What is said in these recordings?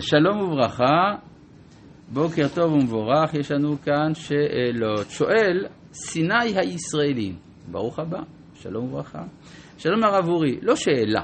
שלום וברכה, בוקר טוב ומבורך, יש לנו כאן שאלות. שואל, סיני הישראלים, ברוך הבא, שלום וברכה. שלום הרב אורי, לא שאלה.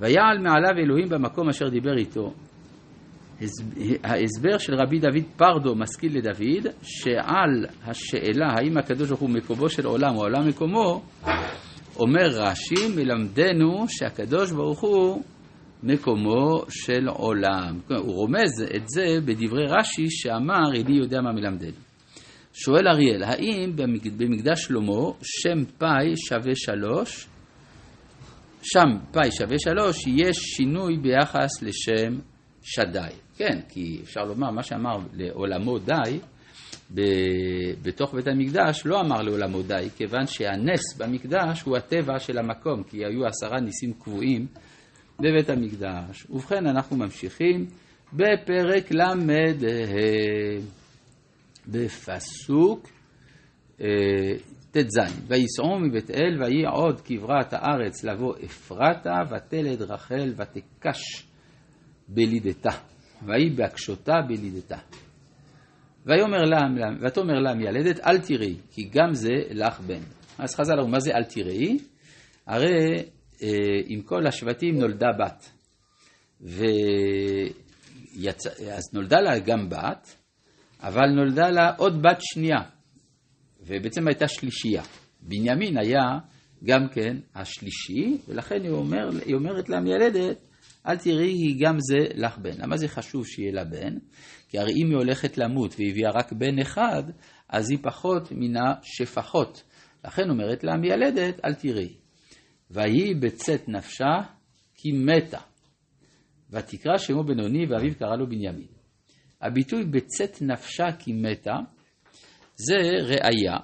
ויעל מעליו אלוהים במקום אשר דיבר איתו. ההסבר של רבי דוד פרדו משכיל לדוד, שעל השאלה האם הקדוש ברוך הוא מקומו של עולם או עולם מקומו, אומר רש"י, מלמדנו שהקדוש ברוך הוא מקומו של עולם. הוא רומז את זה בדברי רש"י שאמר, איני יודע מה מלמדנו. שואל אריאל, האם במקדש שלמה שם פאי שווה שלוש? שם פאי שווה שלוש, יש שינוי ביחס לשם שדי. כן, כי אפשר לומר, מה שאמר לעולמו די, בתוך בית המקדש לא אמר לעולמו די, כיוון שהנס במקדש הוא הטבע של המקום, כי היו עשרה ניסים קבועים בבית המקדש. ובכן, אנחנו ממשיכים בפרק ל"ה, בפסוק אה, ט"ז: וייסעו מבית אל ויהי עוד כברת הארץ לבוא אפרתה ותלד רחל ותקש בלידתה ויהי בהקשותה בלידתה. ויאמר לה, ותאמר לה מיילדת אל תראי כי גם זה לך בן. אז חז"ל אמרו מה זה אל תראי? הרי אה, עם כל השבטים נולדה בת. ויצ... אז נולדה לה גם בת, אבל נולדה לה עוד בת שנייה, ובעצם הייתה שלישייה. בנימין היה גם כן השלישי, ולכן היא, אומר, היא אומרת למיילדת, אל תראי, היא גם זה לך בן. למה זה חשוב שיהיה לה בן? כי הרי אם היא הולכת למות והביאה רק בן אחד, אז היא פחות מן השפחות. לכן אומרת לה מיילדת, אל תראי. ויהי בצאת נפשה כי מתה. ותקרא שמו בינוני ואביו קרא לו בנימין. הביטוי בצאת נפשה כי מתה זה ראיה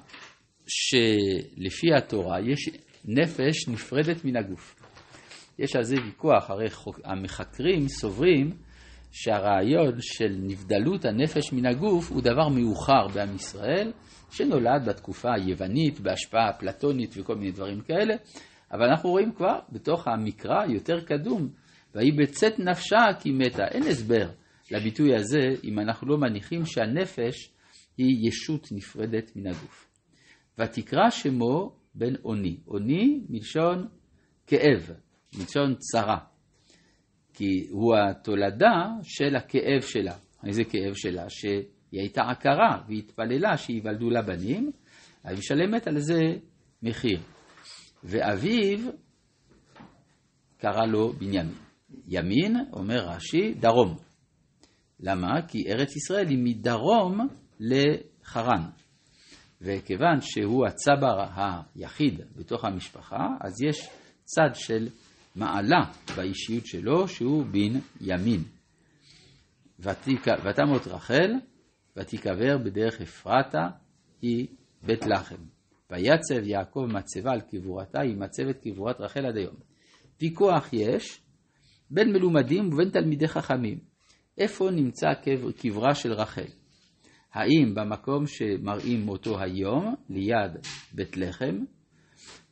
שלפי התורה יש נפש נפרדת מן הגוף. יש על זה ויכוח, הרי המחקרים סוברים שהרעיון של נבדלות הנפש מן הגוף הוא דבר מאוחר בעם ישראל, שנולד בתקופה היוונית, בהשפעה אפלטונית וכל מיני דברים כאלה, אבל אנחנו רואים כבר בתוך המקרא יותר קדום, ויהי בצאת נפשה כי מתה. אין הסבר לביטוי הזה אם אנחנו לא מניחים שהנפש היא ישות נפרדת מן הגוף. ותקרא שמו בן אוני. אוני מלשון כאב, מלשון צרה. כי הוא התולדה של הכאב שלה. איזה כאב שלה? שהיא הייתה עקרה והיא התפללה שייוולדו לה בנים, היא משלמת על זה מחיר. ואביו קרא לו בנימין. ימין, אומר רש"י, דרום. למה? כי ארץ ישראל היא מדרום לחרן. וכיוון שהוא הצבר היחיד בתוך המשפחה, אז יש צד של מעלה באישיות שלו, שהוא בן ימין. ותמות רחל, ותיקבר בדרך אפרתה, היא בית לחם. ויצב יעקב מצבה על קבורתה, היא מצבת קבורת רחל עד היום. ויכוח יש בין מלומדים ובין תלמידי חכמים. איפה נמצא קברה של רחל? האם במקום שמראים אותו היום, ליד בית לחם,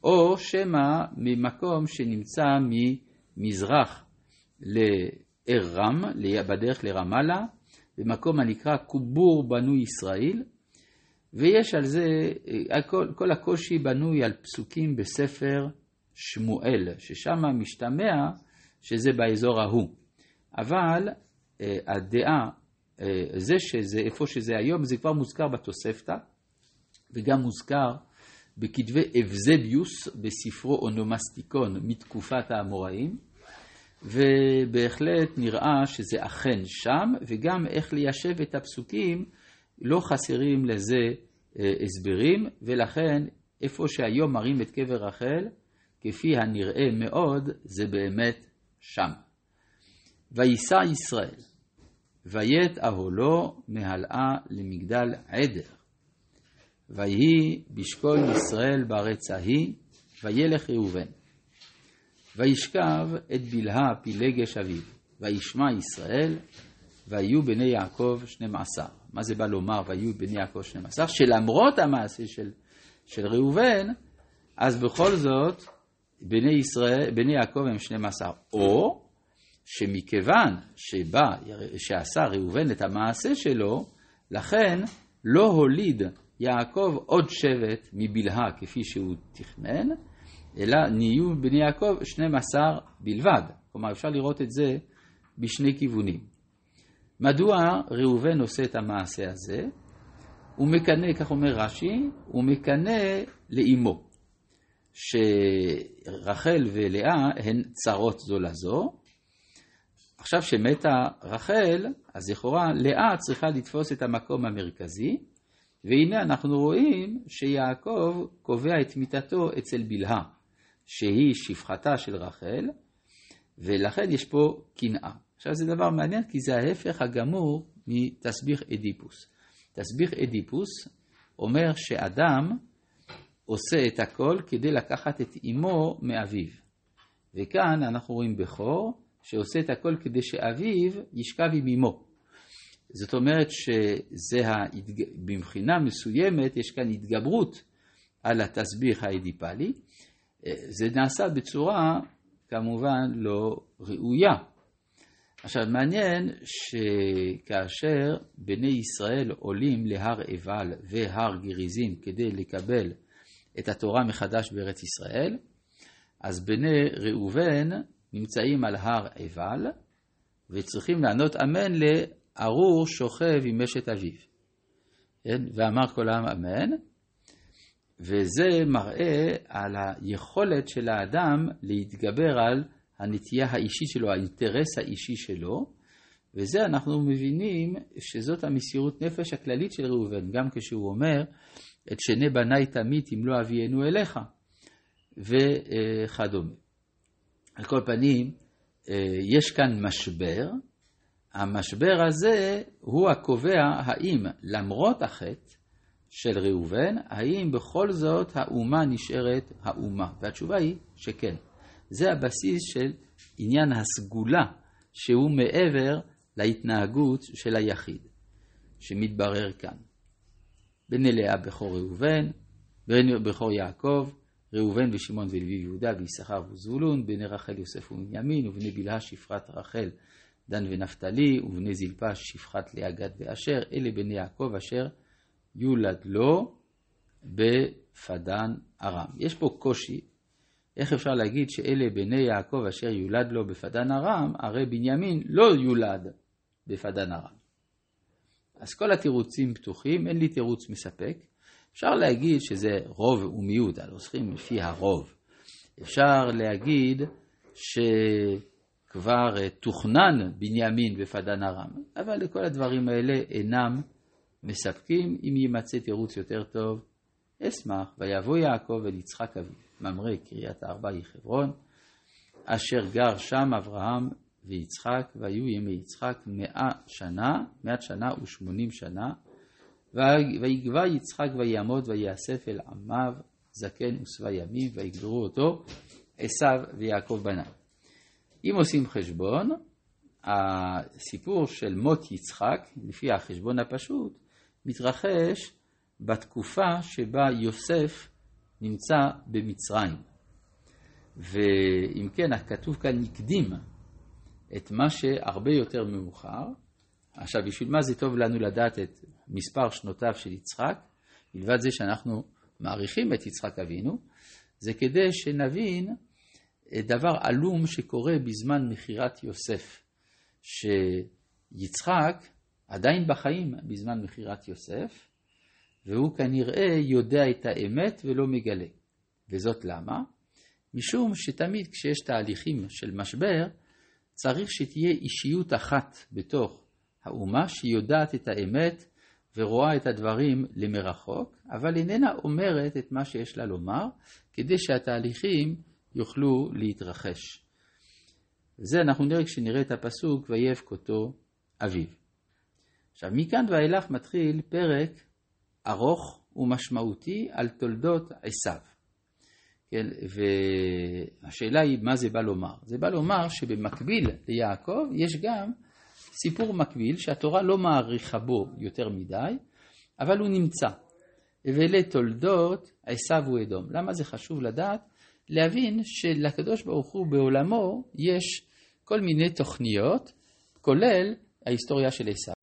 או שמא ממקום שנמצא ממזרח לארם, בדרך לרמאללה, במקום הנקרא קובור בנו ישראל, ויש על זה, כל, כל הקושי בנוי על פסוקים בספר שמואל, ששם משתמע שזה באזור ההוא. אבל אה, הדעה, אה, זה שזה, איפה שזה היום, זה כבר מוזכר בתוספתא, וגם מוזכר בכתבי אבזביוס בספרו אונומסטיקון מתקופת האמוראים, ובהחלט נראה שזה אכן שם, וגם איך ליישב את הפסוקים לא חסרים לזה אה, הסברים, ולכן איפה שהיום מראים את קבר רחל, כפי הנראה מאוד, זה באמת שם. וייסע ישראל, ויית אהולו מהלאה למגדל עדר. ויהי בשכול ישראל בארץ ההיא, וילך ראובן. וישכב את בלהה פילגש אביו, וישמע ישראל, ויהיו בני יעקב שנים עשר. מה זה בא לומר, ויהיו בני יעקב שנים עשר? שלמרות המעשה של, של ראובן, אז בכל זאת, בני, ישראל, בני יעקב הם שנים עשר. או שמכיוון שבא, שעשה ראובן את המעשה שלו, לכן לא הוליד יעקב עוד שבט מבלהה כפי שהוא תכנן, אלא נהיו בני יעקב 12 בלבד. כלומר, אפשר לראות את זה בשני כיוונים. מדוע ראובן עושה את המעשה הזה? הוא מקנא, כך אומר רש"י, הוא מקנא לאמו, שרחל ולאה הן צרות זו לזו. עכשיו שמתה רחל, אז לכאורה לאה צריכה לתפוס את המקום המרכזי, והנה אנחנו רואים שיעקב קובע את מיתתו אצל בלהה, שהיא שפחתה של רחל, ולכן יש פה קנאה. עכשיו זה דבר מעניין כי זה ההפך הגמור מתסביך אדיפוס. תסביך אדיפוס אומר שאדם עושה את הכל כדי לקחת את אמו מאביו. וכאן אנחנו רואים בכור שעושה את הכל כדי שאביו ישכב עם אמו. זאת אומרת שבמבחינה מסוימת יש כאן התגברות על התסביך האדיפלי. זה נעשה בצורה כמובן לא ראויה. עכשיו מעניין שכאשר בני ישראל עולים להר עיבל והר גריזים כדי לקבל את התורה מחדש בארץ ישראל, אז בני ראובן נמצאים על הר עיבל וצריכים לענות אמן לארור שוכב עם אשת אביו. כן? ואמר כל העם אמן, וזה מראה על היכולת של האדם להתגבר על הנטייה האישית שלו, האינטרס האישי שלו, וזה אנחנו מבינים שזאת המסירות נפש הכללית של ראובן, גם כשהוא אומר, את שני בניי תמית אם לא אביאנו אליך, וכדומה. על כל פנים, יש כאן משבר, המשבר הזה הוא הקובע האם למרות החטא של ראובן, האם בכל זאת האומה נשארת האומה? והתשובה היא שכן. זה הבסיס של עניין הסגולה, שהוא מעבר להתנהגות של היחיד, שמתברר כאן. בני לאה בכור ראובן, בני בכור יעקב, ראובן ושמעון ולוי יהודה ויששכר וזבולון, בני רחל יוסף ובנימין, ובני בלהה שפרת רחל דן ונפתלי, ובני זלפה שפחת לאה גד ואשר, אלה בני יעקב אשר יולד לו בפדן ארם. יש פה קושי איך אפשר להגיד שאלה בני יעקב אשר יולד לו בפדן ארם, הרי בנימין לא יולד בפדן ארם. אז כל התירוצים פתוחים, אין לי תירוץ מספק. אפשר להגיד שזה רוב ומיעוט, אנחנו צריכים לפי הרוב. אפשר להגיד שכבר תוכנן בנימין בפדן ארם, אבל לכל הדברים האלה אינם מספקים. אם יימצא תירוץ יותר טוב, אשמח, ויבוא יעקב אל יצחק אביו. ממרא קריית ארבע היא חברון, אשר גר שם אברהם ויצחק, והיו ימי יצחק מאה שנה, מאת שנה ושמונים שנה, ויגבה יצחק ויעמוד ויאסף אל עמיו זקן ושבע ימים, ויגברו אותו עשיו ויעקב בניו. אם עושים חשבון, הסיפור של מות יצחק, לפי החשבון הפשוט, מתרחש בתקופה שבה יוסף נמצא במצרים. ואם כן, הכתוב כאן הקדים את מה שהרבה יותר מאוחר. עכשיו, בשביל מה זה טוב לנו לדעת את מספר שנותיו של יצחק? מלבד זה שאנחנו מעריכים את יצחק אבינו, זה כדי שנבין דבר עלום שקורה בזמן מכירת יוסף, שיצחק עדיין בחיים בזמן מכירת יוסף, והוא כנראה יודע את האמת ולא מגלה. וזאת למה? משום שתמיד כשיש תהליכים של משבר, צריך שתהיה אישיות אחת בתוך האומה שיודעת את האמת ורואה את הדברים למרחוק, אבל איננה אומרת את מה שיש לה לומר, כדי שהתהליכים יוכלו להתרחש. זה אנחנו נראה כשנראה את הפסוק ויבך אותו אביו. עכשיו מכאן ואילך מתחיל פרק ארוך ומשמעותי על תולדות עשיו. כן, והשאלה היא מה זה בא לומר. זה בא לומר שבמקביל ליעקב יש גם סיפור מקביל שהתורה לא מעריכה בו יותר מדי, אבל הוא נמצא. ואלה תולדות עשיו ואדום. למה זה חשוב לדעת? להבין שלקדוש ברוך הוא בעולמו יש כל מיני תוכניות, כולל ההיסטוריה של עשיו.